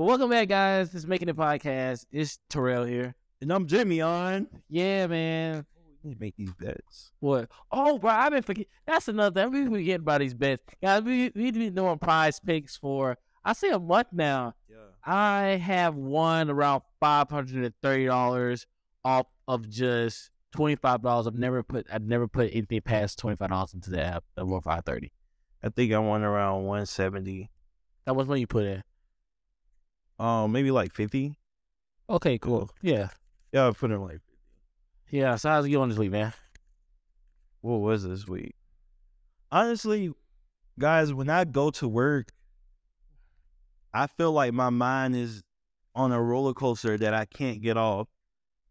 But welcome back, guys. It's making the podcast. It's Terrell here. And I'm Jamion. Yeah, man. We make these bets. What? Oh, bro, I've been forgetting. That's another thing. We been forgetting about these bets, guys. We we been doing PrizePicks for I say a month now. Yeah. I have won around five hundred and thirty dollars off of just twenty five dollars. I've never put I've never put anything past twenty five dollars into the app of one five thirty. I think I won around 170. That was when you put in. Um, maybe like 50. Okay, cool. Yeah, Yeah, I put in like 50. yeah. So how's it going this week, man? What was this week? Honestly, guys, when I go to work, I feel like my mind is on a roller coaster that I can't get off.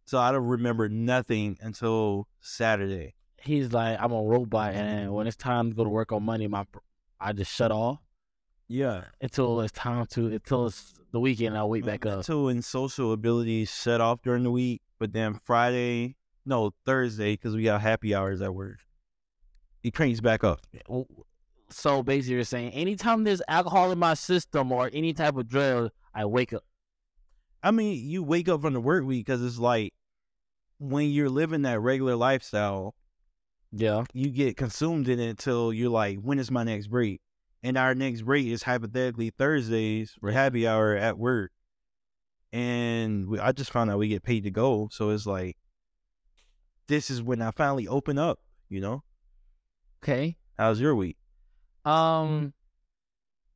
So I don't remember nothing until Saturday. He's like, I'm a robot, and when it's time to go to work on Monday, my I just shut off Yeah. until it's time to until it's the weekend. I'll wake back up. Mental and social abilities shut off during the week, but then Friday, no Thursday, because we got happy hours at work. It cranks back up. So basically, you're saying anytime there's alcohol in my system or any type of drug, I wake up. I mean, you wake up from the work week because it's like when you're living that regular lifestyle, Yeah. you get consumed in it until you're like, when is my next break? And our next break is hypothetically Thursdays for happy hour at work. And we, I just found out we get paid to go. So it's like, this is when I finally open up, you know? Okay. How's your week? Um.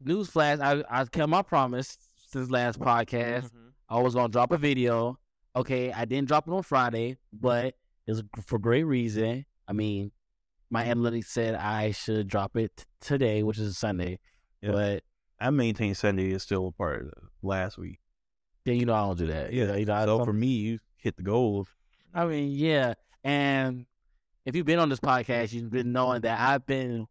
Newsflash: I I kept my promise since last podcast. I was gonna drop a video. Okay, I didn't drop it on Friday, but it's for great reason. I mean, my mm-hmm. analytics said I should drop it today, which is Sunday. Yeah. But I maintain Sunday is still a part of last week. yeah, you know I don't do that. Yeah. you know I So for me, you hit the goal. I mean, yeah, and if you've been on this podcast, you've been knowing that I've been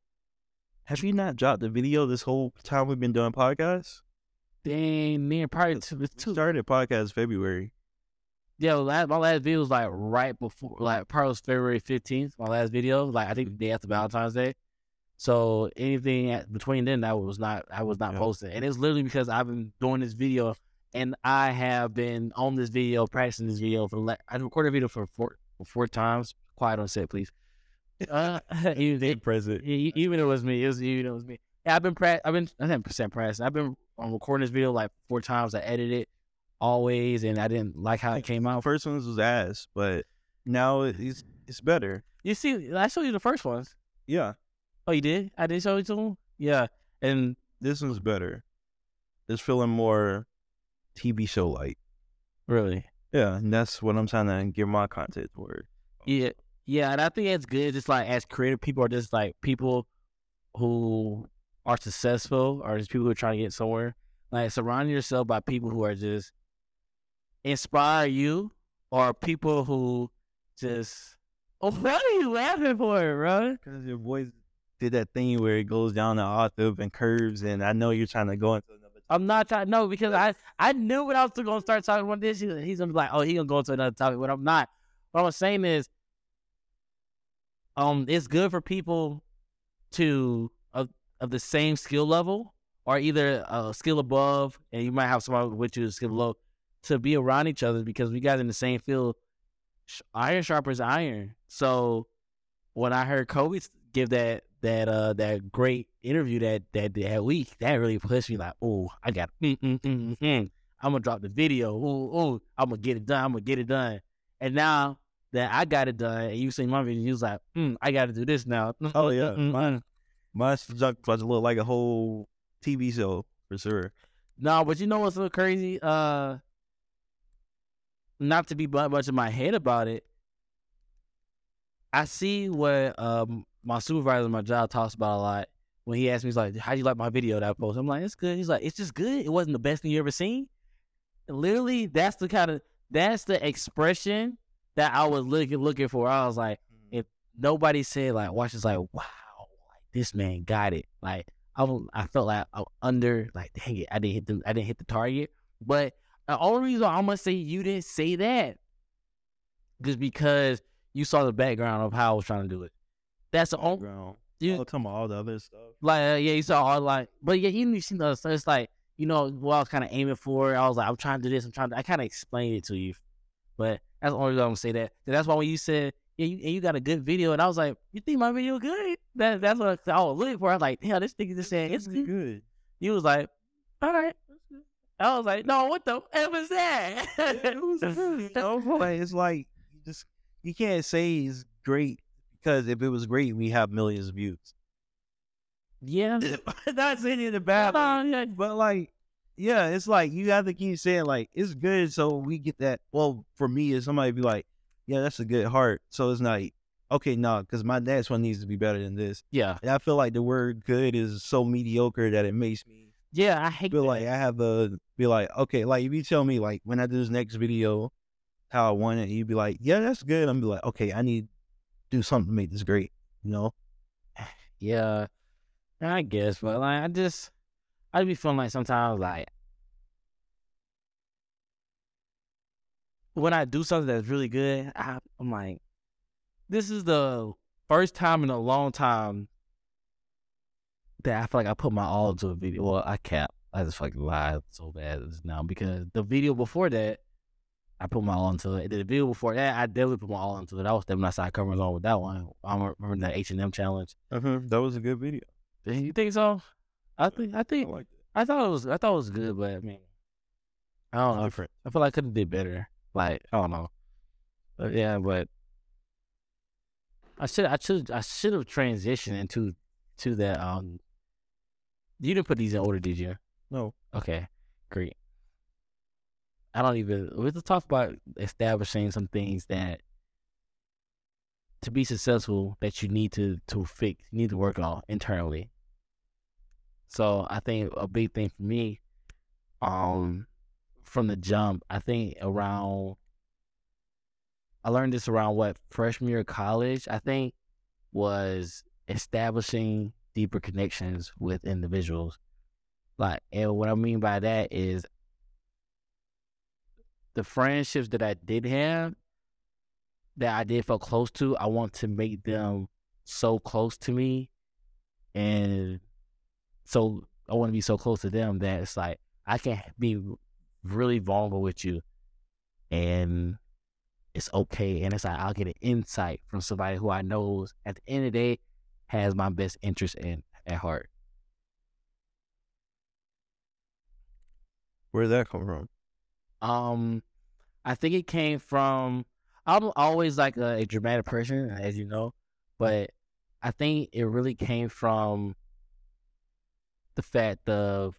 Have you not dropped the video this whole time we've been doing podcasts? dang near probably two started podcast February. Yeah, last, my last video was like right before, like probably was February fifteenth. My last video, like I think the day after Valentine's Day. So anything at, between then, that was not, I was not Yeah. posting, and it's literally because I've been doing this video, and I have been on this video, practicing this video for. Like, I recorded a video for four, for four times. Quiet on set, please. Uh, even, present. even it was me, it was even it was me. Yeah, I've been pra- I've been I didn't percent practicing. I've been um, recording this video like four times. I edited it always, and I didn't like how it came out. First ones was ass, but now it's it's better. You see, I showed you the first ones. Yeah, Oh, you did? I did show you to them. Yeah, and this one's better. It's feeling more TV show like. really, Yeah, and that's what I'm trying to give my content toward. yeah, yeah, and I think it's good. Just like as creative people are just like people who are successful, or just people who are trying to get somewhere. Like surround yourself by people who are just inspire you, or people who just. Oh, what are you laughing for, bro? Because your voice did that thing where it goes down the octave and curves, and I know you're trying to go into another. I'm not trying. No, because I I knew when I was gonna start talking about this, he- he's gonna be like, oh, he gonna go into another topic. But I'm not. What I'm saying is, um, it's good for people to of of the same skill level or either a skill above, and you might have someone with you a skill below, to be around each other because we got in the same field. Iron sharpens iron. So when I heard Kobe give that that uh that great interview that that that week, that really pushed me like, oh, I got mm, mm, mm, mm, mm. I'm gonna drop the video. Oh, oh, I'm gonna get it done. I'm gonna get it done. And now that I got it done, and you seen my video, you was like, mm, I got to do this now. Mm, Oh mm, yeah, mm, mm, mine, mm. mine's about to look like a whole TV show for sure. No, but you know what's so crazy? Uh, not to be much in my head about it. I see what um my supervisor, my job, talks about a lot. When he asked me, he's like, "How do you like my video that I post?" I'm like, "It's good." He's like, "It's just good. It wasn't the best thing you ever seen." And literally, that's the kind of that's the expression that I was looking looking for. I was like, if nobody said like, watch this, like, wow, like this man got it. Like I I felt like I was under, like, dang it, I didn't hit the, I didn't hit the target. But the only reason I'm gonna say you didn't say that, just because you saw the background of how I was trying to do it. That's the only, Background. you, Oh, come on, all the other stuff. like, uh, yeah, you saw all like, but yeah, even you seen the other stuff. It's like you know, what I was kind of aiming for. I was like, I'm trying to do this. I'm trying to. I kind of explained it to you, but that's the only reason I'm gonna say that. That's why when you said, yeah, you, you got a good video, and I was like, you think my video good? That that's what I was looking for. I was like, yeah, this nigga just saying it's good. good. You was like, all right. I was like, no, what the F was that? it was. You know, like, it's like you just you can't say it's great because if it was great, we have millions of views. yeah. that's saying it in a bad. No, yeah. But like, yeah, it's like you have to keep saying like it's good, so we get that. Well, for me, is somebody be like, yeah, that's a good heart. So it's not okay, no, because my next one needs to be better than this. Yeah. And I feel like the word good is so mediocre that it makes me Yeah, I hate feel that. like I have to be like, okay, like if you tell me like when I do this next video, how I want it, you'd be like, yeah, that's good. I'm be like, okay, I need to do something to make this great. You know? Yeah, I guess, but like I just, I'd be feeling like sometimes like when I do something that's really good, I, I'm like, this is the first time in a long time that I feel like I put my all into a video. Well, I cap. I just fucking lied so bad now because the video before that, I put my all into it. The video before that, I definitely put my all into it. I was stepping outside covering on with that one. I remember that H and M challenge. Uh-huh. That was a good video. You think so? I think I I think like I thought it was I thought it was good, but I mean, I don't know. Different. I feel like I could have did better. Like I don't know, but yeah, but I should I should I should have transitioned into to that. Um, you didn't put these in order, did you? No. Okay, great. I don't even. Let's talk about establishing some things that to be successful that you need to to fix, you need to work on internally. So I think a big thing for me, um, from the jump, I think around. I learned this around what freshman year of college. I think was establishing deeper connections with individuals. Like, and what I mean by that is the friendships that I did have, that I did feel close to, I want to make them so close to me. And so I want to be so close to them that it's like I can be really vulnerable with you. And it's okay. And it's like I'll get an insight from somebody who I know at the end of the day has my best interest in at heart. Where did that come from? Um, I think it came from. I'm always like a, a dramatic person, as you know, but I think it really came from the fact of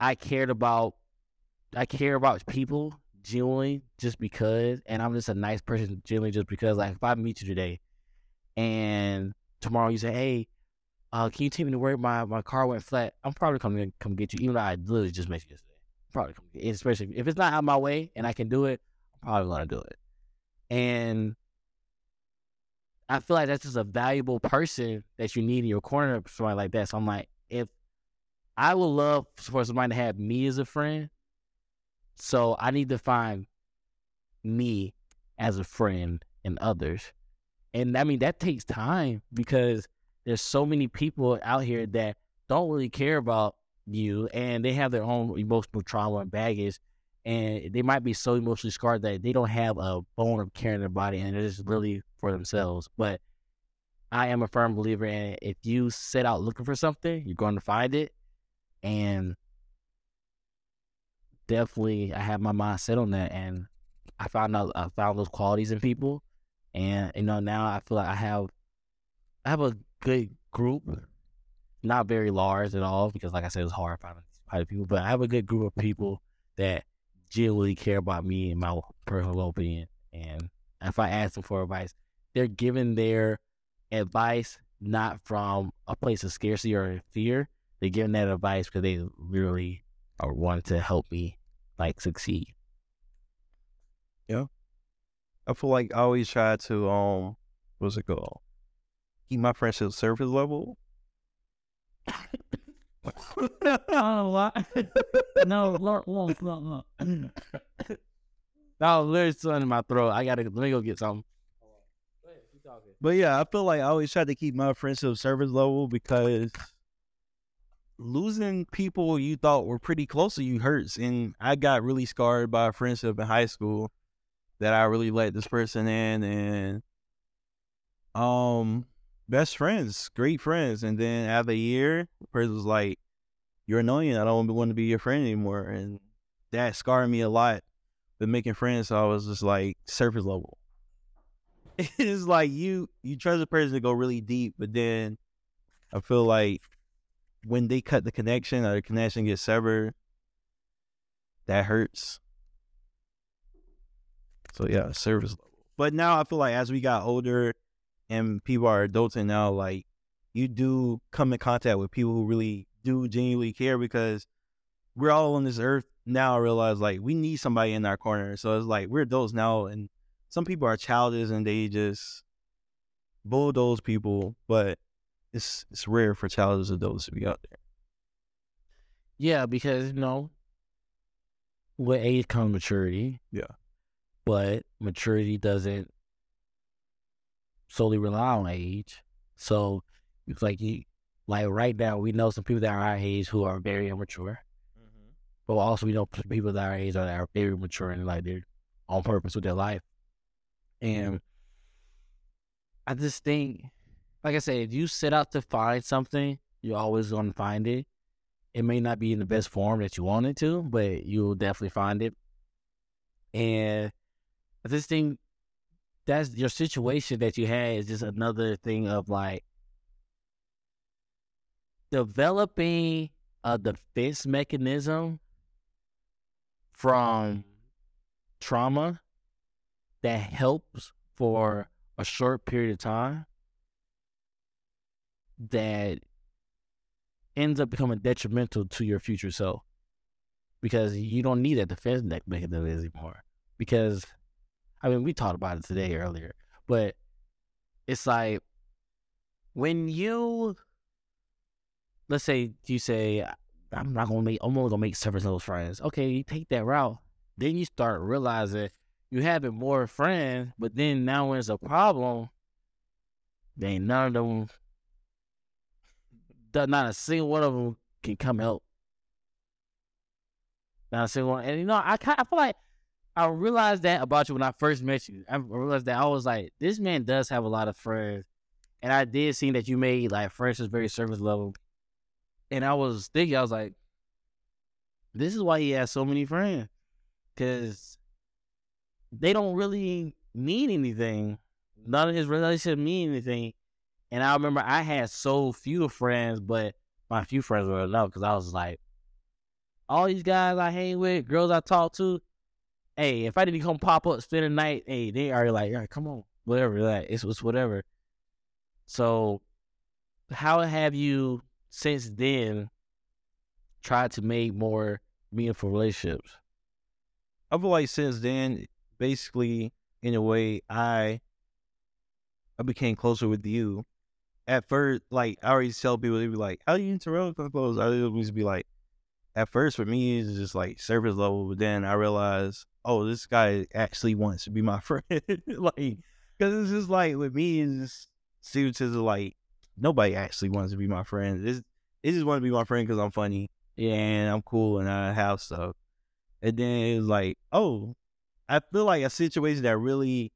I cared about I care about people genuinely just because, and I'm just a nice person genuinely just because. Like if I meet you today, and tomorrow you say, "Hey, uh, can you take me to work? My my car went flat." I'm probably coming to come get you, even though I literally just met you yesterday. Probably come get, especially if it's not out of my way and I can do it. I'm probably gonna do it. And I feel like that's just a valuable person that you need in your corner, somebody like that. So I'm like, if I would love for somebody to have me as a friend, so I need to find me as a friend in others. And I mean that takes time because there's so many people out here that don't really care about you and they have their own emotional trauma and baggage and they might be so emotionally scarred that they don't have a bone of care in their body and just really for themselves. But I am a firm believer in if you set out looking for something, you're going to find it. And definitely I have my mind set on that and I found out I found those qualities in people and you know now I feel like I have I have a good group, mm. not very large at all because like I said it's hard finding finding people, but I have a good group of people that genuinely care about me and my personal well being. And if I ask them for advice, they're giving their advice not from a place of scarcity or fear. They're giving that advice because they really are wanting to help me like succeed. I feel like I always try to um what's it called? Keep my friendship surface level. oh, no, Lord, Lord, Lord, Lord. No, literally something in my throat. I gotta let me go get something. But yeah, I feel like I always try to keep my friendship surface level because losing people you thought were pretty close to you hurts. And I got really scarred by a friendship in high school that I really let this person in and um best friends, great friends. And then after a year, the person was like, You're annoying, I don't want to be your friend anymore. And that scarred me a lot with making friends. So I was just like surface level. It's like you you trust a person to go really deep, but then I feel like when they cut the connection or the connection gets severed, that hurts. So yeah, service level. But now I feel like as we got older and people are adults and now like you do come in contact with people who really do genuinely care because we're all on this earth now I realize like we need somebody in our corner. So it's like we're adults now and some people are childish and they just bulldoze people, but it's it's rare for childish adults to be out there. Yeah, because you know, with age comes maturity. Yeah. But maturity doesn't solely rely on age. So it's like you like right now we know some people that are our age who are very immature. Mm-hmm. But also we know people that are our age are, are very mature and like they're on purpose with their life. Mm-hmm. And I just think like I said, if you set out to find something, you're always gonna find it. It may not be in the best form that you want it to, but you'll definitely find it. And I thing that's your situation that you had is just another thing of like developing a defense mechanism from mm-hmm. trauma that helps for a short period of time that ends up becoming detrimental to your future self because you don't need that defense mechanism anymore. Because, I mean, we talked about it today earlier, but it's like when you, let's say, you say, I'm not gonna make, I'm only gonna make several close friends. Okay, you take that route, then you start realizing you having more friends, but then now when there's a problem, then none of them not a single one of them can come help. Not a single one. And you know, I I feel like I realized that about you when I first met you. I realized that I was like, this man does have a lot of friends. And I did see that you made like friends that's very service level. And I was thinking, I was like, this is why he has so many friends. Cause they don't really mean anything. None of his relationships mean anything. And I remember I had so few friends, but my few friends were enough because I was like, all these guys I hang with, girls I talk to, hey, if I didn't come pop up, spend the night, hey, they are like, come on, whatever, like, it's, it's whatever. So, how have you since then tried to make more meaningful relationships? I feel like since then, basically, in a way, I I became closer with you. At first, like I always tell people, they be like, "How do you interact with close?" I always be like, at first for me it's just like surface level, but then I realized, oh, this guy actually wants to be my friend, like because it's just like with me, it's is like nobody actually wants to be my friend. This they just want to be my friend because I'm funny, yeah, and I'm cool and I have stuff. And then it was like, oh, I feel like a situation that really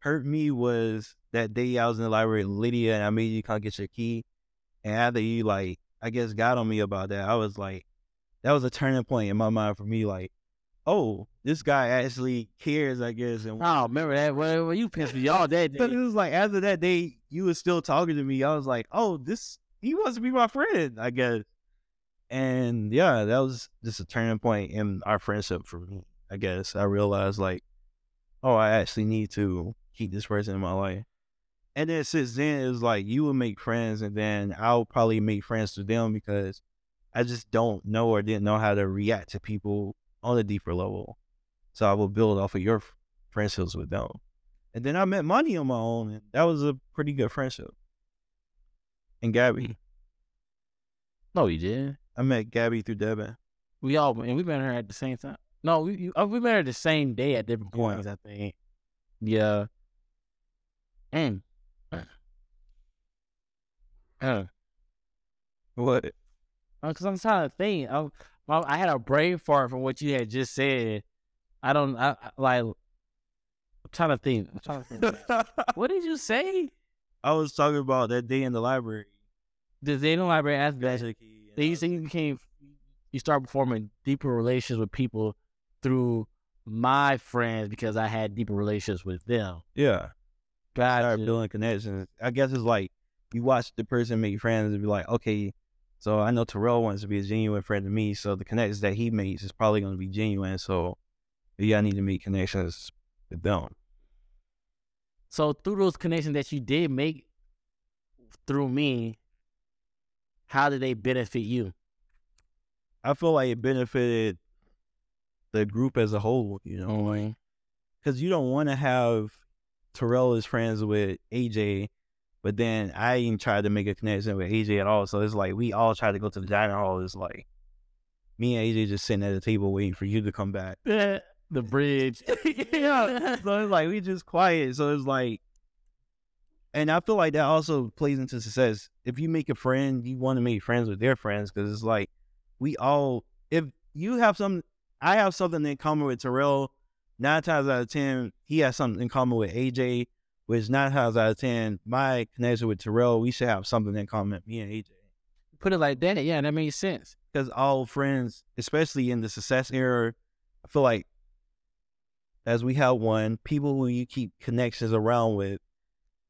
hurt me was that day I was in the library with Lydia and I made you come get your key. And after you like, I guess got on me about that, I was like, that was a turning point in my mind for me. Like, oh, this guy actually cares, I guess. And Oh, remember that? Well, you pissed me all that day. but it was like after that day, you was still talking to me. I was like, oh, this he wants to be my friend, I guess. And yeah, that was just a turning point in our friendship for me. I guess I realized like, oh, I actually need to keep this person in my life. And then since then, it was like you will make friends, and then I'll probably make friends to them because I just don't know or didn't know how to react to people on a deeper level. So I will build off of your friendships with them. And then I met Money on my own, and that was a pretty good friendship. And Gabby, No, you did. I met Gabby through Devin. We all and we met her at the same time. No, we uh, we met her the same day at different points. I think. Yeah. And. Uh, What? Uh, because I'm trying to think. I, I had a brain fart from what you had just said. I don't I, I like. I'm trying to think. I'm trying to think. what did you say? I was talking about that day in the library. The day in the library asked that. Then Then you say you became, you start performing deeper relations with people through my friends because I had deeper relations with them. Yeah. Gotcha. start building connections. I guess it's like you watch the person make friends and be like, okay, so I know Terrell wants to be a genuine friend to me, so the connections that he makes is probably going to be genuine. So yeah, I need to make connections with them. So through those connections that you did make through me, how did they benefit you? I feel like it benefited the group as a whole, you know, Mm-hmm. because you don't want to have Terrell is friends with AJ, but then I even tried to make a connection with AJ at all. So it's like we all tried to go to the dining hall. It's like me and AJ just sitting at the table waiting for you to come back. Eh, the bridge. yeah. So it's like we just quiet. So it's like, and I feel like that also plays into success. If you make a friend, you want to make friends with their friends because it's like we all. If you have some, I have something in common with Terrell. Nine times out of ten, he has something in common with AJ. Which nine times out of ten, my connection with Terrell, we should have something in common. Me and AJ Put it like that, yeah, that makes sense. because all friends, especially in the success era, I feel like as we have one, people who you keep connections around with,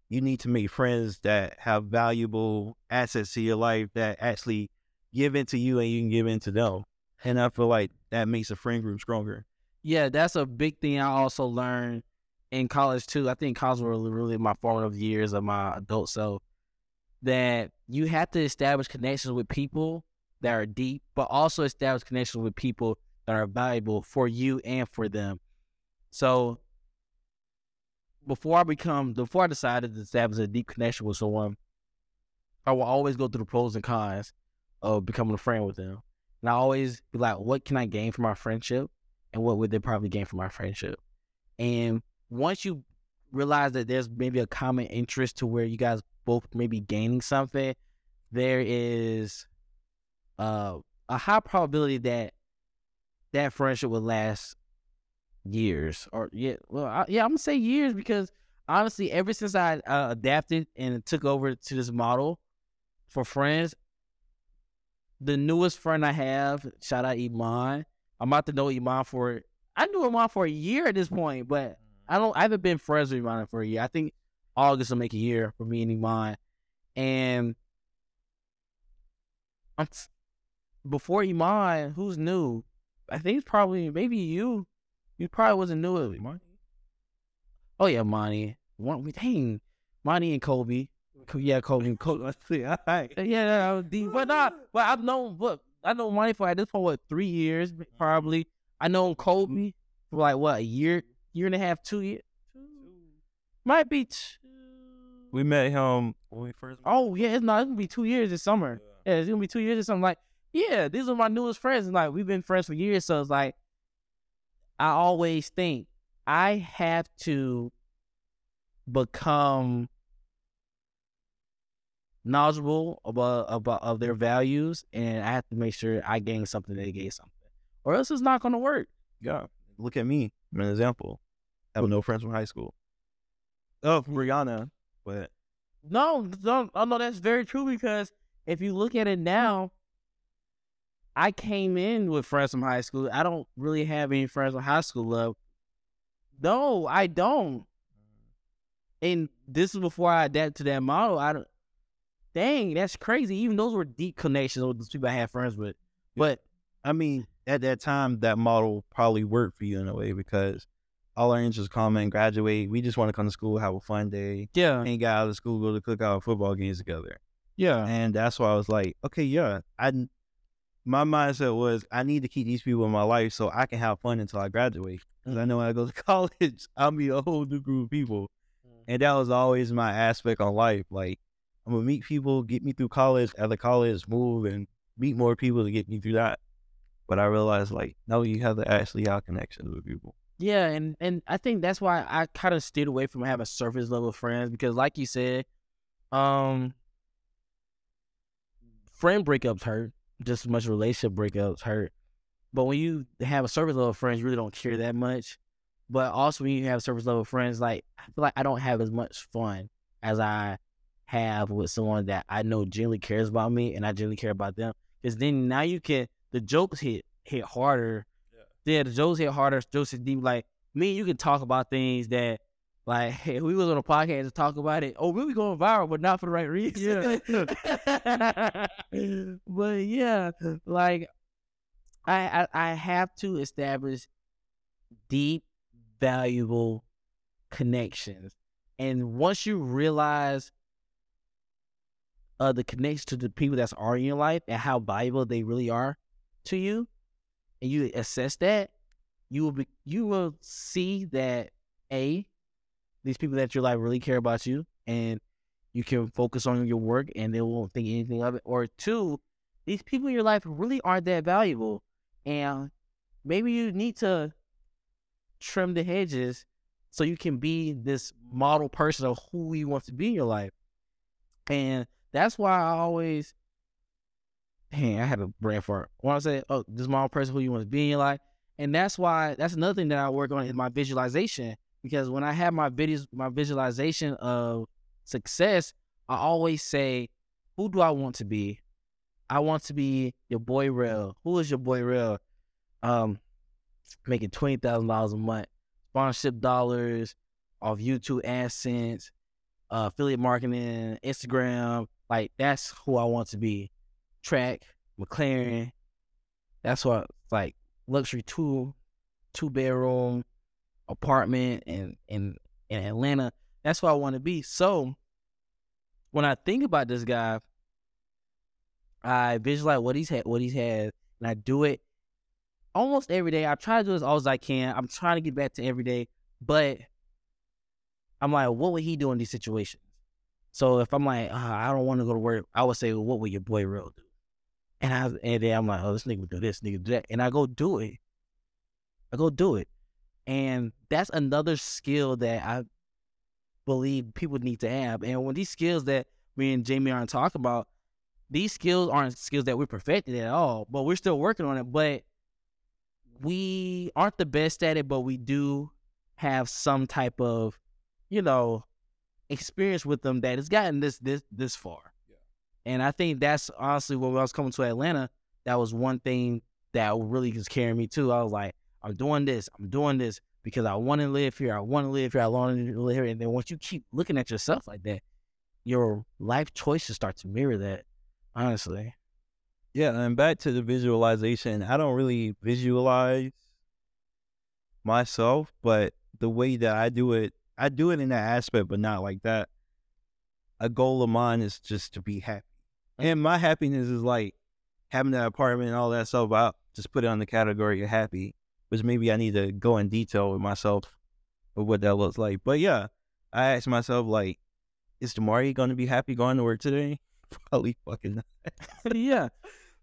you need to make friends that have valuable assets to your life that actually give into you and you can give into them. And I feel like that makes a friend group stronger. Yeah, that's a big thing I also learned in college too. I think college were really, my formative years of my adult self. That you have to establish connections with people that are deep, but also establish connections with people that are valuable for you and for them. So before I become, before I decided to establish a deep connection with someone, I will always go through the pros and cons of becoming a friend with them. And I always be like, what can I gain from our friendship? And what would they probably gain from our friendship? And once you realize that there's maybe a common interest to where you guys both may be gaining something, there is uh, a high probability that that friendship will last years or yeah well I, yeah i'm gonna say years because honestly ever since i uh, adapted and took over to this model for friends the newest friend i have shout out iman. I'm about to know iman for i knew iman for a year at this point but i don't i haven't been friends with iman for a year i think august will make a year for me and iman and I'm before iman who's new i think it's probably maybe you you probably wasn't new at Monty. Oh yeah, Monty. One, dang, Monty and Kobe. Yeah, Kobe. Kobe. All right. Yeah, that was deep. But not. But I've known. What I know Monty for at this point, what three years probably. I know Kobe for like what a year, year and a half, two years. Might be. Two. We met him when we first met. Oh yeah, it's not. It's gonna be two years this summer. Yeah, it's gonna be two years or something. Like, yeah, these are my newest friends. And like, we've been friends for years. So it's like, I always think I have to become knowledgeable about about of their values, and I have to make sure I gain something, they gain something, or else it's not gonna work. Yeah. Look at me. I'm an example. I have no friends from high school. Oh, from Rihanna. But No, no, oh, no, that's very true because if you look at it now, I came in with friends from high school. I don't really have any friends from high school love. No, I don't. And this is before I adapted to that model. I don't. Dang, that's crazy. Even those were deep connections with the people I had friends with. But I mean, at that time, that model probably worked for you in a way because all our interests common, graduate. We just want to come to school, have a fun day, yeah, ain't got out of school, go to cookout football games together. yeah, And that's why I was like, okay, yeah. I my mindset was I need to keep these people in my life so I can have fun until I graduate. Because I know when I go to college, I'll meet a whole new group of people. Mm. And that was always my aspect on life. Like I'm gonna meet people, get me through college, after college, move and meet more people to get me through that. But I realized like, no, you have to actually have connections with people. Yeah, and and I think that's why I kind of stayed away from having surface level friends because, like you said, um, friend breakups hurt. just as much relationship breakups hurt. But when you have a surface level friends, you really don't care that much. But also when you have surface level friends, like I feel like I don't have as much fun as I have with someone that I know genuinely cares about me and I genuinely care about them. Because then now you can the jokes hit hit harder. Yeah, the hit harder. Jokes hit deep. Like me, you can talk about things that like hey, we was on a podcast to talk about it. Oh, really going viral, but not for the right reason. Yeah. but yeah, like I, I I have to establish deep, valuable connections. And once you realize uh, the connection to the people that's are in your life and how valuable they really are to you, and you assess that, you will be you will see that a these people that your life really care about you, and you can focus on your work, and they won't think anything of it. Or two, these people in your life really aren't that valuable, and maybe you need to trim the hedges so you can be this model person of who you want to be in your life. And that's why I always, hey, I had a brain fart. When I say, oh, this model person who you want to be in your life. And that's why, that's another thing that I work on is my visualization. Because when I have my videos, my visualization of success, I always say, who do I want to be? I want to be your boy Rell. Who is your boy Rell? Um, making twenty thousand dollars a month, sponsorship dollars off YouTube AdSense, uh, affiliate marketing, Instagram. Like that's who I want to be. Track, McLaren. That's what like luxury two two bedroom apartment in in in Atlanta. That's what I want to be. So when I think about this guy, I visualize what he's had, what he's had, and I do it almost every day. I try to do as all as I can. I'm trying to get back to every day, but I'm like, what would he do in these situations? So if I'm like, uh, I don't want to go to work, I would say, well, what would your boy Rell do? And I and then I'm like, oh, this nigga do this, nigga do that, and I go do it. I go do it, and that's another skill that I believe people need to have. And when these skills that me and Jamie aren't talking about, these skills aren't skills that we're perfected at all, but we're still working on it. But we aren't the best at it, but we do have some type of, you know, experience with them that has gotten this this this far. And I think that's honestly when I was coming to Atlanta, that was one thing that really was carrying me too. I was like, I'm doing this, I'm doing this because I want to live here. I want to live here. I want to live here. And then once you keep looking at yourself like that, your life choices start to mirror that. Honestly. Yeah, and back to the visualization, I don't really visualize myself, but the way that I do it, I do it in that aspect, but not like that. A goal of mine is just to be happy. And my happiness is like having that apartment and all that stuff. I just put it on the category of happy, which maybe I need to go in detail with myself of what that looks like. But yeah, I asked myself, like, is Damari going to be happy going to work today? Probably fucking not. yeah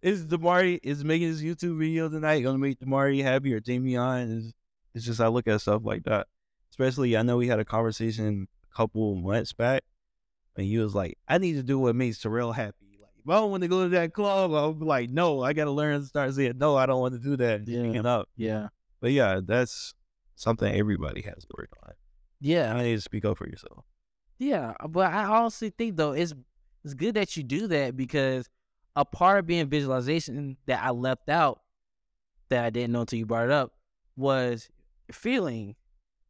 is Damari is making his YouTube video tonight gonna make Damari happy or Damian? Is it's just I look at stuff like that. Especially I know we had a conversation a couple months back and he was like, I need to do what makes Terrell happy. If I don't want to go to that club, I'll be like, no, I gotta learn to start saying no, I don't want to do that. Yeah. up. Yeah. But yeah, that's something everybody has to work on. Yeah. I need to speak up for yourself. Yeah. Uh, but I honestly think though it's it's good that you do that because a part of being visualization that I left out that I didn't know until you brought it up was feeling.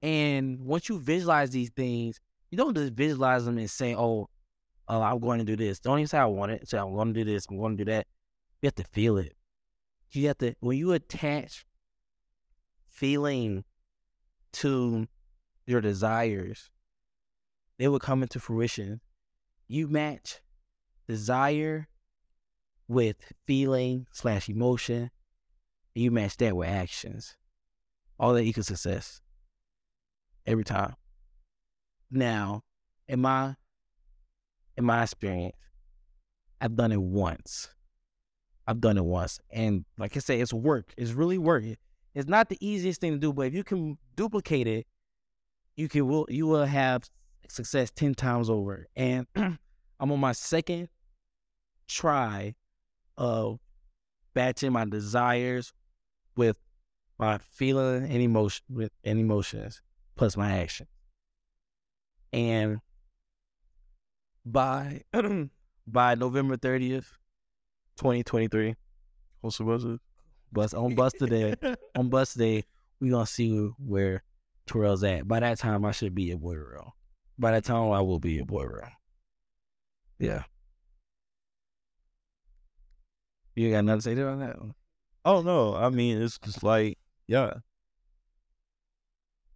And once you visualize these things, you don't just visualize them and say, "Oh, uh, I'm going to do this." Don't even say I want it. Say I'm going to do this. I'm going to do that. You have to feel it. You have to when you attach feeling to your desires, they will come into fruition. You match desire with feeling slash emotion, and you match that with actions. All that equals success. Every time. Now, in my in my experience, I've done it once. I've done it once. And like I said, it's work. It's really work. It's not the easiest thing to do, but if you can duplicate it, you can will you will have success ten times over. And I'm on my second try of batching my desires with my feeling and emotion with and emotions plus my action. And by by November 30th, 2023, Also was it? bus on bus today, on bus day, we gonna see where Terrell's at. By that time I should be a boy Rell. By that time I will be a boy Rell. Yeah. You got nothing to say there on that one? Oh no, I mean it's just like yeah.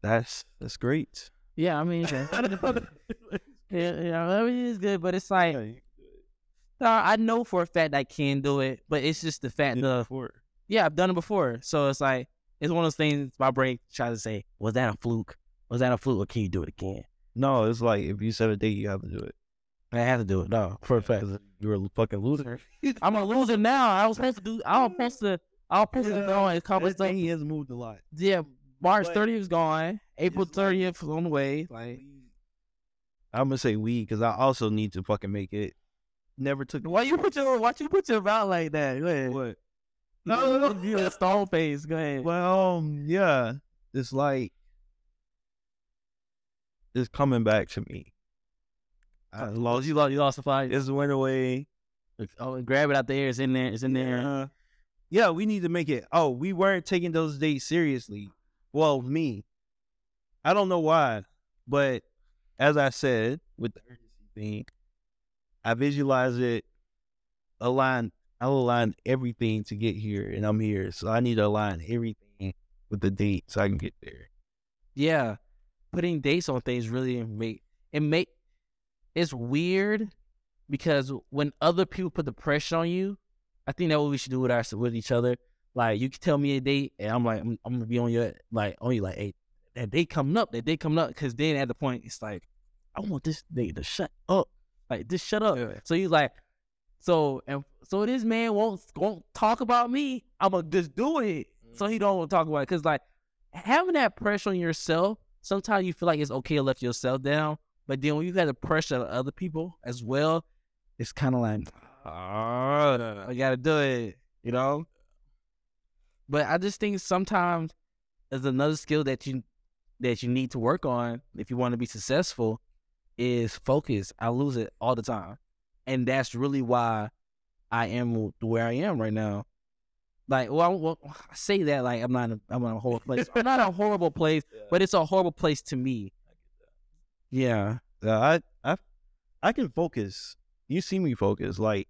That's that's great. Yeah, I mean, yeah, yeah, I mean, it's good, but it's like, uh, I know for a fact I can do it, but it's just the fact of, yeah, I've done it before. So it's like, it's one of those things my brain tries to say, was that a fluke? Was that a fluke or can you do it again? No, it's like if you set a date, you have to do it. I have to do it, no, for a fact, You're a fucking loser. I'm a loser now. I was supposed to do, I was supposed to, I was supposed to go and accomplish he has moved a lot. Yeah, March But 30th is gone. April it's like- 30th is on the way. Like, I'm gonna say we because I also need to fucking make it. Never took why you put your, why you put your mouth like that? Go ahead. what? No, no, no. You a stone face. Go ahead. Well, um, yeah, it's like it's coming back to me. I lost. You lost. You lost the fight. It's went away. Oh, grab it out the air. It's in there. It's in there. Yeah, we need to make it. Oh, we weren't taking those dates seriously. Well, me. I don't know why, but as I said with the urgency thing, I visualize it, align. I'll align everything to get here, and I'm here. So I need to align everything with the date so I can get there. Yeah, putting dates on things really make it make it's weird because when other people put the pressure on you, I think that's what we should do with our with each other. Like you can tell me a date, and I'm like, I'm, I'm gonna be on your like on like, hey, that date coming up, that they coming up, because then at the point it's like, I want this date to shut up, like just shut up. Yeah. So he's like, so and so this man won't won't talk about me. I'm gonna just do it, so he don't want to talk about it. Cause like having that pressure on yourself, sometimes you feel like it's okay to let yourself down, but then when you have the pressure of other people as well, it's kind of like, ah, I gotta do it, you know. But I just think sometimes there's another skill that you that you need to work on if you want to be successful is focus. I lose it all the time, and that's really why I am where I am right now. Like, well, I, well, I say that like I'm not, a, I'm in a horrible place. I'm not a horrible place, but it's a horrible place to me. Yeah, Yeah, I I I can focus. You see me focus like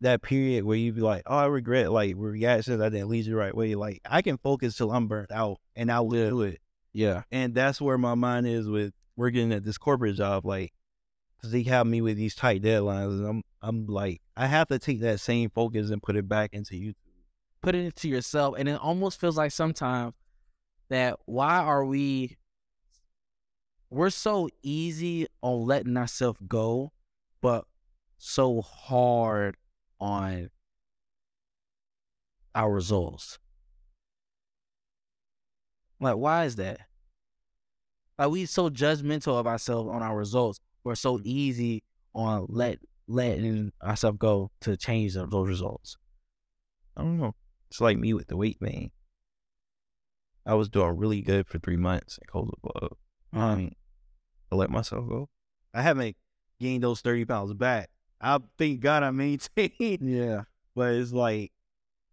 that period where you be like, oh, I regret like reactions I didn't lead you the right way. Like I can focus till I'm burnt out, and I will do it. Yeah, And that's where my mind is with working at this corporate job. Like, cause they have me with these tight deadlines, and I'm I'm like, I have to take that same focus and put it back into YouTube. put it into yourself, and it almost feels like sometimes that why are we we're so easy on letting ourselves go, but so hard on our results. Like, why is that? Like, we so judgmental of ourselves on our results. We're so mm-hmm. easy on let letting ourselves go to change those results. I don't know. It's like me with the weight thing. I was doing really good for three months at Cola Club. I uh-huh. mean, I let myself go. I haven't gained those 30 pounds back. I thank God I maintained, Yeah. but it's like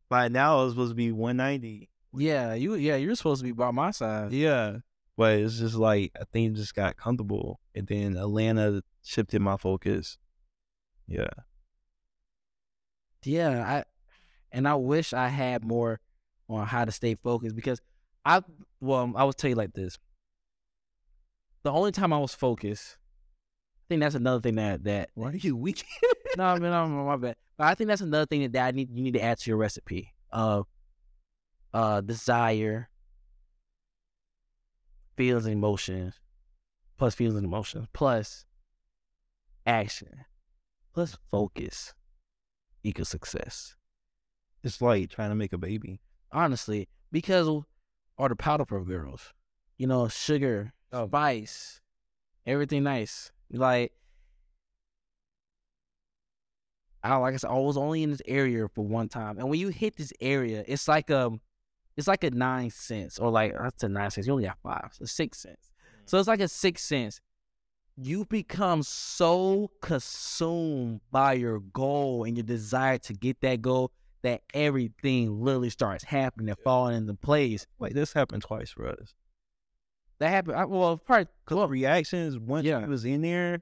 by now it's supposed to be 190. Yeah, you yeah, you're supposed to be by my size. Yeah. But it's just like, I think just got comfortable. And then Atlanta shifted my focus. Yeah. Yeah, I and I wish I had more on how to stay focused because I well, I will tell you like this. The only time I was focused, I think that's another thing that that Why are you weak? no, I mean, no, my bad. But I think that's another thing that, that I need you need to add to your recipe of uh desire, feelings and emotions, plus feelings and emotions, plus action, plus focus equals success. it's like trying to make a baby. Honestly, because are the powder puff girls, you know, sugar, Oh. spice, everything nice. Like I like I said, I was only in this area for one time, and when you hit this area, it's like um, it's like a nine cents or like that's a nine cents. You only got five, so six cents. Mm. So it's like a six cents. You become so consumed by your goal and your desire to get that goal that everything literally starts happening and falling into place. Like this happened twice for us. That happened. I, well, probably. Cause reactions once Yeah. he was in there,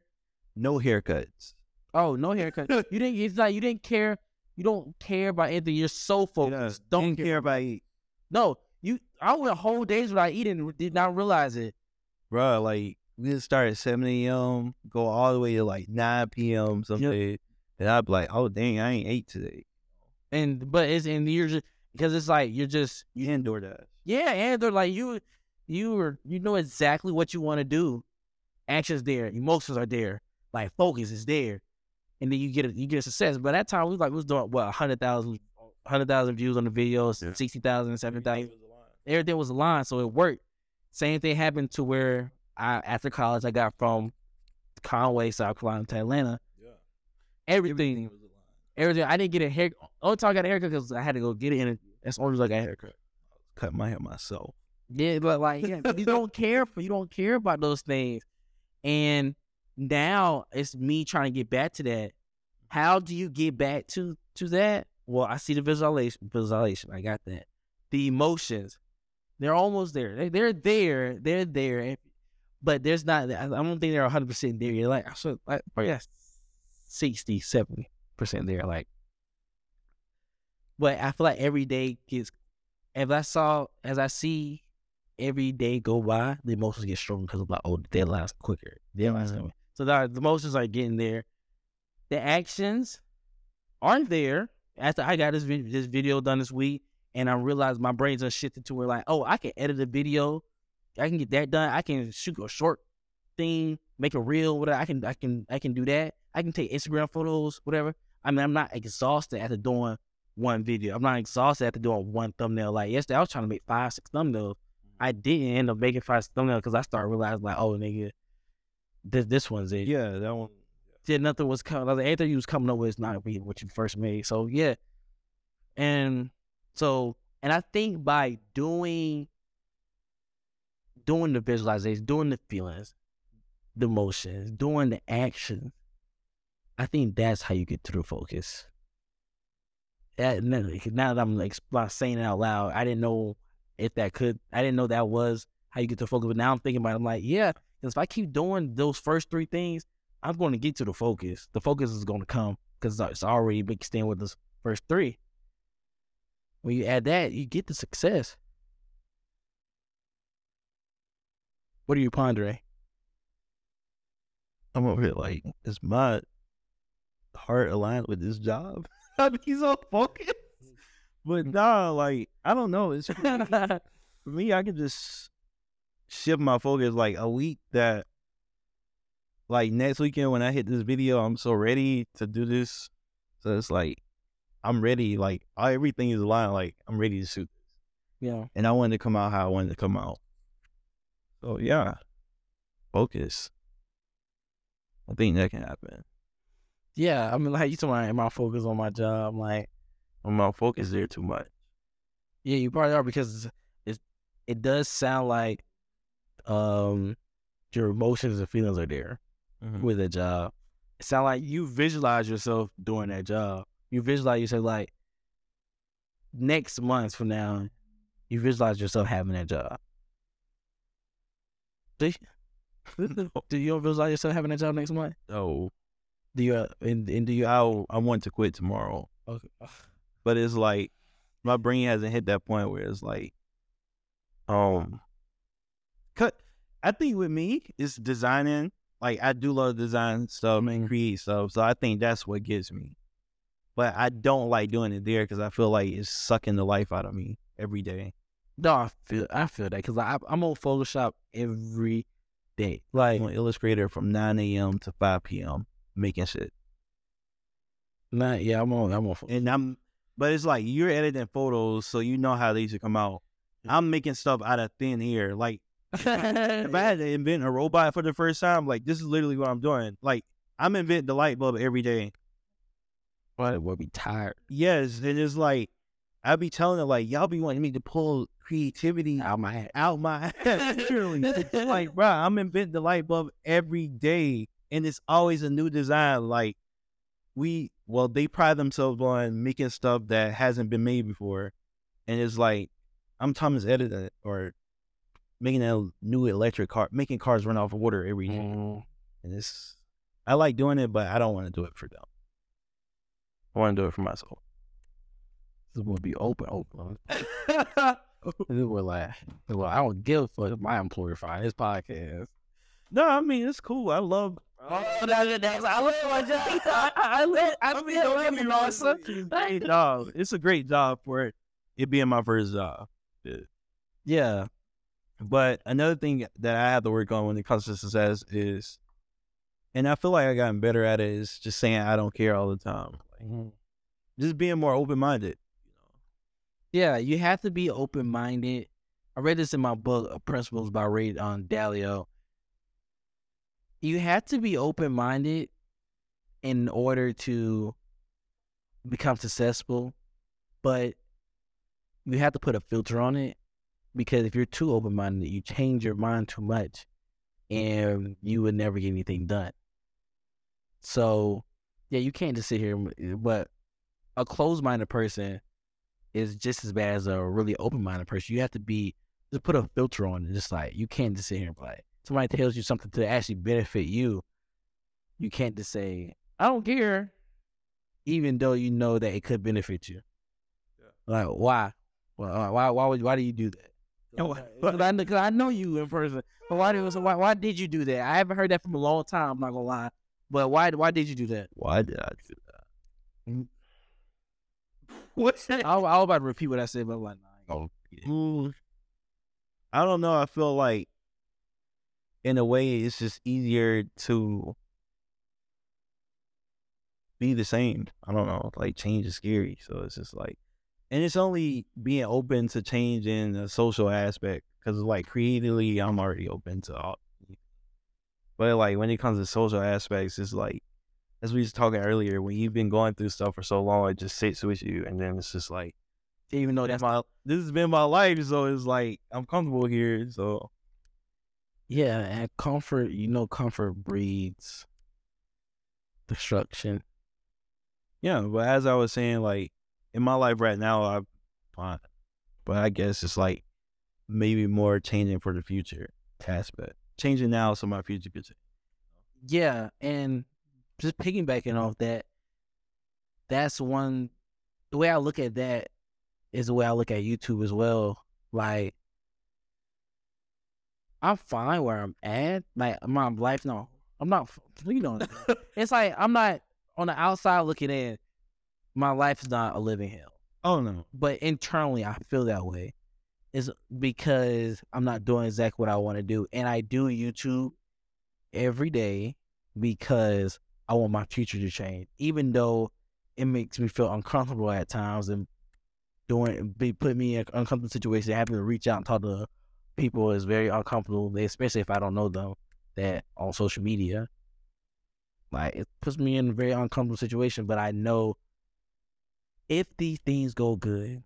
no haircuts. Oh, no haircuts. you didn't. It's like you didn't care. You don't care about anything. You're so focused. Yeah, Don't care. care about. No, you. I went whole days without eating. and Did not realize it. Bro, like we just start at 7 a.m., go all the way to like 9 p.m. something. And I'd be like, oh dang, I ain't ate today. And but it's and you're just because it's like you're just You didn't that. yeah, and they're like you, you are you know exactly what you want to do. Actions there, emotions are there, like focus is there, and then you get a, you get a success. But at that time we was like we was doing what hundred thousand, hundred thousand views on the videos, Yeah. sixty thousand, seventy thousand. everything was aligned, so it worked. Same thing happened to where I after college I got from Conway, South Carolina to Atlanta. Yeah. Everything, was aligned. everything. I didn't get a hair. Only time I got a haircut because I had to go get it. And that's the only reason I got a haircut. Cut my hair myself. Yeah, but like yeah, you don't care for you don't care about those things. And now it's me trying to get back to that. How do you get back to to that? Well, I see the visualization visualization. I got that. The emotions. They're almost there. They, they're there. They're there. But there's not I I don't think they're 100% there. You're like, so like probably that's 60, 70% there like but I feel like every day gets if I saw as I see every day go by, the emotions get stronger because of like, oh, the deadline's quicker. The deadline's Mhm. coming. So the, the emotions are getting there. The actions aren't there. After I got this vid- this video done this week, and I realized my brains are shifted to where like, oh, I can edit a video, I can get that done. I can shoot a short thing, make a reel, whatever. I can I can I can do that. I can take Instagram photos, whatever. I mean, I'm not exhausted after doing one video. I'm not exhausted after doing one thumbnail. Like yesterday, I was trying to make five, six thumbnails. I mm-hmm. didn't end up making five thumbnails because I started realizing like, oh nigga, this this one's it. Yeah, that one. Yeah, nothing was coming. Like, anything you was coming up with is not really what you first made. So yeah, and so and I think by doing doing the visualization, doing the feelings, the emotions, doing the action, I think that's how you get through focus. That, now that I'm like saying it out loud, I didn't know if that could. I didn't know that was how you get to focus. But now I'm thinking about. it, I'm like, yeah, if I keep doing those first three things, I'm going to get to the focus. The focus is going to come because it's already mixed in with the first three. When you add that, you get the success. What are you pondering? I'm over here like, is my heart aligned with this job? I be so focused. But mm. nah, like I don't know. It's for me, I can just shift my focus like a week that like next weekend when I hit this video, I'm so ready to do this. So it's like I'm ready, like everything is aligned, like I'm ready to shoot. This. Yeah. And I wanted to come out how I wanted to come out. So yeah. Focus. I think that can happen. Yeah. I mean, like, you talking about am I focused on my job? Like, I'm not focused there too much. Yeah, you probably are because it's it does sound like um your emotions and feelings are there with a job. It sound like you visualize yourself doing that job. You visualize yourself like next month from now, you visualize yourself having that job. Do you, do you visualize yourself having that job next month? So Do you uh, and, and do you I I want to quit tomorrow. okay. But it's like my brain hasn't hit that point where it's like um cut I think with me it's designing. Like I do love design stuff and mm-hmm. create stuff. So I think that's what gets me. But I don't like doing it there because I feel like it's sucking the life out of me every day. No, I feel I feel that because I'm on Photoshop every day. Like I'm an illustrator from 9 a.m. to 5 p.m. making shit. Nah, yeah, I'm on. I'm on. And I'm, but it's like you're editing photos, so you know how these should come out. I'm making stuff out of thin air. Like if I had to invent a robot for the first time, like this is literally what I'm doing. Like I'm inventing the light bulb every day. But we'll be tired. Yes, and it's like I be telling her like y'all be wanting me to pull creativity Out my head. out my It's like bro, I'm inventing the light bulb every day, and it's always a new design. Like we, well, they pride themselves on making stuff that hasn't been made before, and it's like I'm Thomas Edison or making a new electric car, making cars run off of water every day, Mm. and it's I like doing it, but I don't want to do it for them. I want to do it for myself. This will be open, open. this will like, well, I don't give a fuck if my employer find this podcast. No, I mean it's cool. I love. Oh, that's, that's, I love my job. I, I, I, live- I, mean, still don't get live me in wrong, Tulsa. it's a great job. It's a great job for it, it being my first job. Yeah. But another thing that I have to work on when it comes to success is, and I feel like I've gotten better at it, is just saying I don't care all the time. Like, mm-hmm. just being more open minded. Yeah, you have to be open minded. I read this in my book, Principles by Ray on Dalio. You have to be open minded in order to become successful, but you have to put a filter on it because if you're too open minded, you change your mind too much and you would never get anything done. So, yeah, you can't just sit here, eh, but a closed minded person is just as bad as a really open minded person. You have to be just put a filter on it. Just like you can't just sit here and play. Somebody tells you something to actually benefit you. You can't just say, I don't care, even though you know that it could benefit you. Like why? Well, why? Why would? Why do you do that? And why- Because I, 'cause I know you in person. But why did? So why? Why did you do that? I haven't heard that from a long time. I'm not gonna lie. But why? Why did you do that? Why did I do that? What? I, I was about to repeat what I said, but I'm like, nah, I ain't gonna repeat it. Mm, I don't know. I feel like, in a way, it's just easier to be the same. I don't know. Like change is scary, so it's just like, and it's only being open to change in the social aspect because like creatively, I'm already open to all. But like when it comes to social aspects, it's like as we was talking earlier, when you've been going through stuff for so long, it just sits with you, and then it's just like Even though that's my this has been my life, so it's like I'm comfortable here. So Yeah, and comfort, you know, comfort breeds destruction. yeah, but as I was saying, like in my life right now, I'm fine. But I guess it's like maybe more changing for the future aspect. Changing now so my future could change. Yeah, and just piggybacking off that, that's one. The way I look at that is the way I look at YouTube as well. Like, I'm fine where I'm at. Like my life, no, I'm not. You know, it's like I'm not on the outside looking in. My life is not a living hell. Oh no. but internally I feel that way is because I'm not doing exactly what I want to do. And I do YouTube every day because I want my future to change. Even though it makes me feel uncomfortable at times and doing be put me in an uncomfortable situation, having to reach out and talk to people is very uncomfortable, especially if I don't know them that on social media. Like it puts me in a very uncomfortable situation, but I know if these things go good,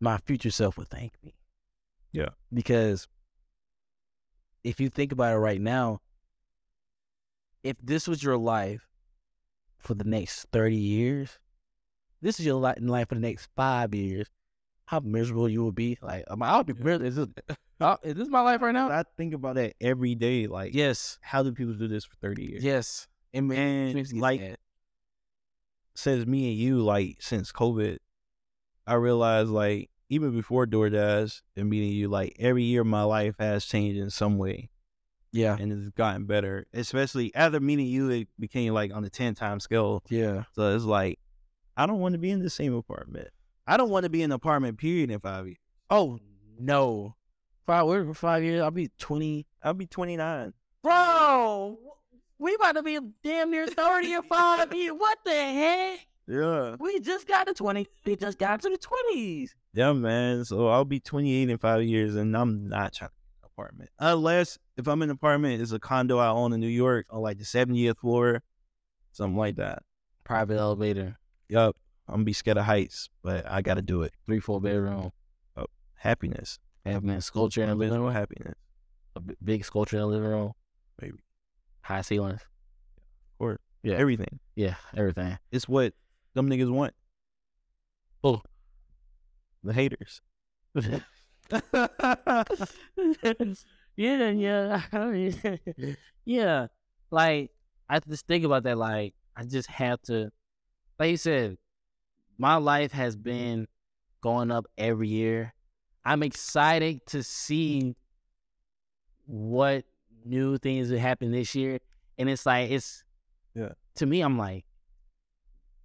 my future self will thank me. Yeah. Because if you think about it right now, if this was your life for the next 30 years, this is your li- life for the next five years, how miserable you will be. Like, I'm- I would be miserable. Is this, uh, is this my life right now? I think about that every day. Like, Yes. how do people do this for 30 years? Yes. It ma- And, like, sad. Since me and you, like since COVID, I realized like even before DoorDash and meeting you, like every year my life has changed in some way yeah. and it's gotten better. Especially after meeting you, it became like on the ten time scale. Yeah. So it's like I don't want to be in the same apartment. I don't want to be in an apartment period in five years. Oh, no. Five, we're for five years. I'll be 20. I'll be twenty nine. Bro, we about to be damn near 30 in five years. What the heck? Yeah. We just got to 20. We just got to the 20s. Yeah, man. So I'll be 28 in five years, and I'm not trying to get an apartment. Unless if I'm in an apartment, it's a condo I own in New York on like the 70th floor, something like that. Private elevator. yup, I'm gonna be scared of heights, but I gotta do it. Three, four bedroom. Oh, Happiness. Having a sculpture in the living room. happiness. A b- big sculpture in the living room. Maybe. High ceilings. Or Yeah. everything. Yeah, everything. It's what them niggas want. Oh, The haters. yeah, yeah, yeah. Like I just think about that. Like I just have to, like you said, my life has been going up every year. I'm excited to see what new things that happen this year, and it's like it's Yeah. To me, I'm like,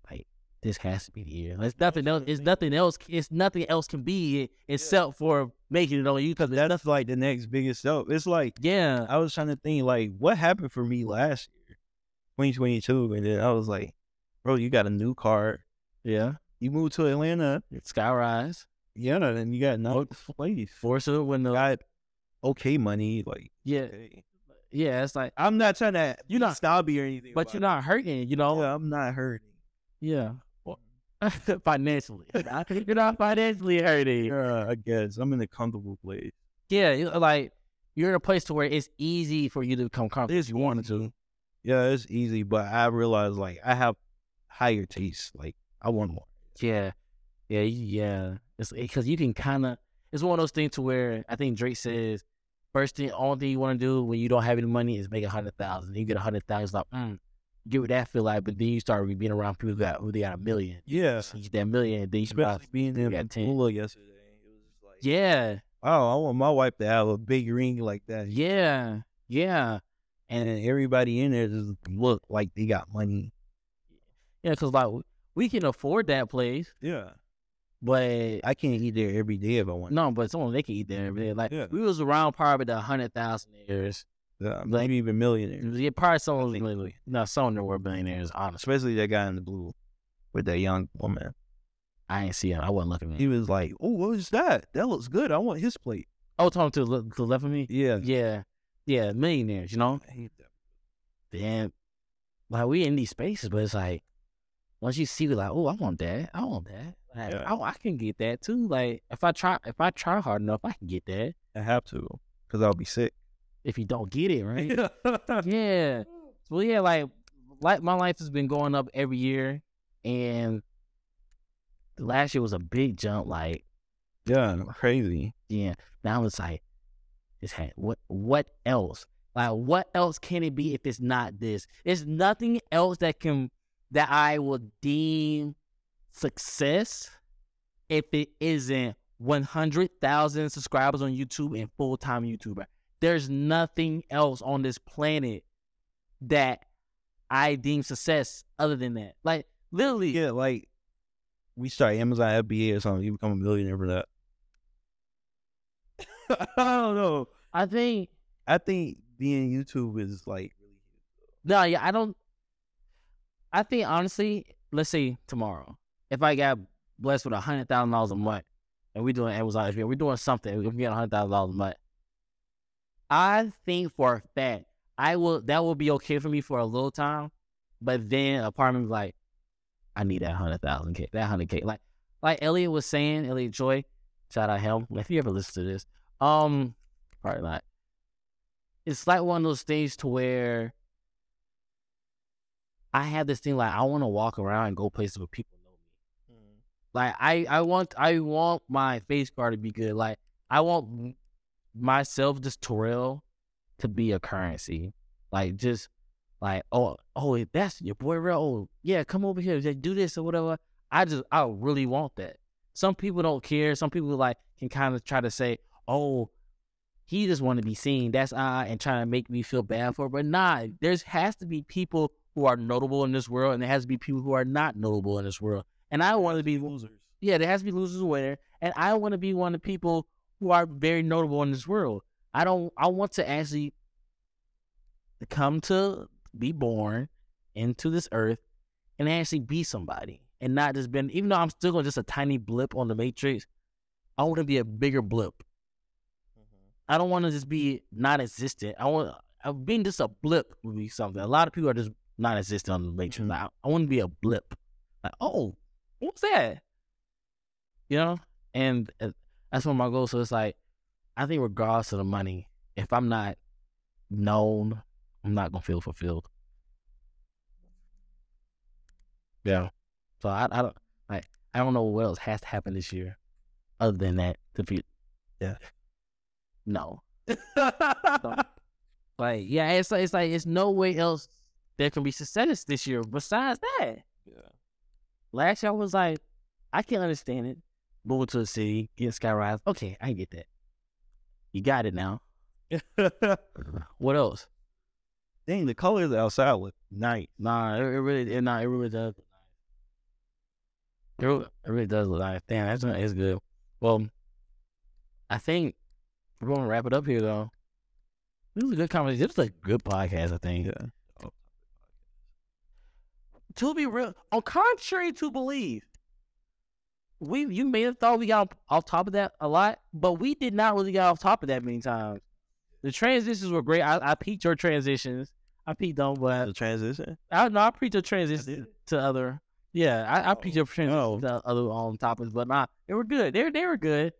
like this has to be the year. It's nothing else. It's nothing else. It's nothing else can be except for making it on you because That's like the next biggest stuff. It's like yeah, I was trying to think like what happened for me last year, 2022, and then I was like, bro, you got a new car. yeah. You moved to Atlanta. Skyrise, Yeah, and you got no place. force of the window. Got okay money. Like, Yeah, okay. yeah. It's like, I'm not trying to You're not- snobby or anything, but you're it. not hurting. You know. Yeah, I'm not hurting. Yeah. financially, you're not financially hurting. Yeah, I guess I'm in a comfortable place. Yeah, like you're in a place to where it's easy for you to become comfortable if you wanted to. Yeah, it's easy, but I realize like I have higher tastes. Like I want more. Yeah, yeah, yeah. It's because you can kind of. It's one of those things to where I think Drake says, first thing, only thing you want to do when you don't have any money is make a hundred thousand. You get a hundred thousand, it's like, mm, get what that feel like. But then you start being around people who got who they got a million. Yeah, So you get that million, then you especially being in got 10. Yesterday. It was like, Yeah, oh, I want my wife to have a big ring like that. yeah, yeah, and everybody in there just look like they got money. yeah. Because like we can afford that place, Yeah, but I can't eat there every day if I want. no, but someone they can eat there every day. Like Yeah. we was around probably the hundred thousand years. Yeah, maybe even millionaires. Yeah, probably someone was really, no, some of them were billionaires. Honestly, Especially that guy in the blue with that young woman. I ain't see him. I wasn't looking at him. He was like, "Oh, what is that? That looks good. I want his plate." Oh, talking to the to left of me. Yeah, Yeah, yeah, millionaires. You know, I hate that. then like we in these spaces, but it's like once you see, it like, oh, I want that. I want that. Like, Yeah. I, I can get that too. Like if I try, if I try hard enough, I can get that. I have to because I'll be sick. If you don't get it right, yeah. Well, yeah, like like my life has been going up every year, and last year was a big jump. Like yeah, crazy. yeah, now it's like it's had what what else? Like what else can it be if it's not this? There's nothing else that can that I will deem success if it isn't 100,000 subscribers on YouTube and full time YouTuber. There's nothing else on this planet that I deem success other than that. Like literally, Yeah, like we start Amazon FBA or something, you become a millionaire for that. I don't know. I think I think being YouTube is like No, yeah, I don't. I think honestly, let's say tomorrow, if I got blessed with a hundred thousand dollars a month, and we're doing Amazon, if we're doing something, if we get a hundred thousand dollars a month, I think for a fact I will. That will be okay for me for a little time, but then a part of me is like, I need that hundred thousand k, that hundred k. Like, like Elliot was saying, Elliot Joy, shout out him. If you ever listen to this, um, probably not. It's like one of those things to where I have this thing like I want to walk around and go places where people know me. Mm. Like I, I want, I want my face card to be good. Like I want myself, just Terrell, to be a currency. Like just like oh, oh, that's your boy Rell. Oh yeah, come over here, just do this or whatever. I just, I really want that. Some people don't care. Some people like can kind of try to say, oh, he just want to be seen. That's I and trying to make me feel bad for. It. But nah, there's has to be people who are notable in this world, and there has to be people who are not notable in this world. And I want to be losers. yeah, there has to be losers and winners, and I want to be one of the people who are very notable in this world. I don't. I want to actually come to be born into this earth and actually be somebody, and not just been. Even though I'm still just a tiny blip on the matrix, I want to be a bigger blip. Mm-hmm. I don't want to just be non-existent. I want being just a blip would be something. A lot of people are just non-existent on the matrix. Mhm. I, I want to be a blip Like, oh, what's that? You know, and uh, that's one of my goals. So it's like, I think regardless of the money, if I'm not known, I'm not gonna feel fulfilled. Yeah. So I, I don't like I don't know what else has to happen this year, other than that to feel. Yeah. No. Like yeah, it's like it's like it's no way else there can be success this year besides that. Yeah. Last year I was like, I can't understand it. Moving to a city, getting skyrise. Okay, I get that. You got it now. What else? Dang, the colors outside look nice. Nah, it, it really, it, nah, it really does. It really, it really does look nice. Damn, that's not, it's good. Well, I think we're gonna wrap it up here though. This was a good conversation. This was a good podcast, I think. Yeah. To be real, on contrary to believe, we you may have thought we got off top of that a lot, but we did not really get off top of that many times. The transitions were great. I, I peaked your transitions. I peaked them, but The transition. I no, I peaked your transition to other. Yeah, I, I Oh, peaked your transitions no. to other um topics, but not. They were good. They were they were good.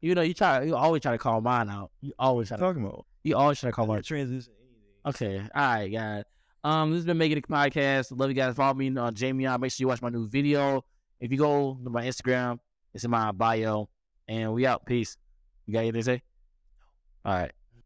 You know, you try. You always try to call mine out. You always try to. talking about? You always try to call mine. transition. Okay. All right, guys. Um, this has been making a podcast. Love you guys. Follow me on Jamion. Make sure you watch my new video. If you go to my Instagram, it's in my bio. And we out. Peace. You got anything to say? All right.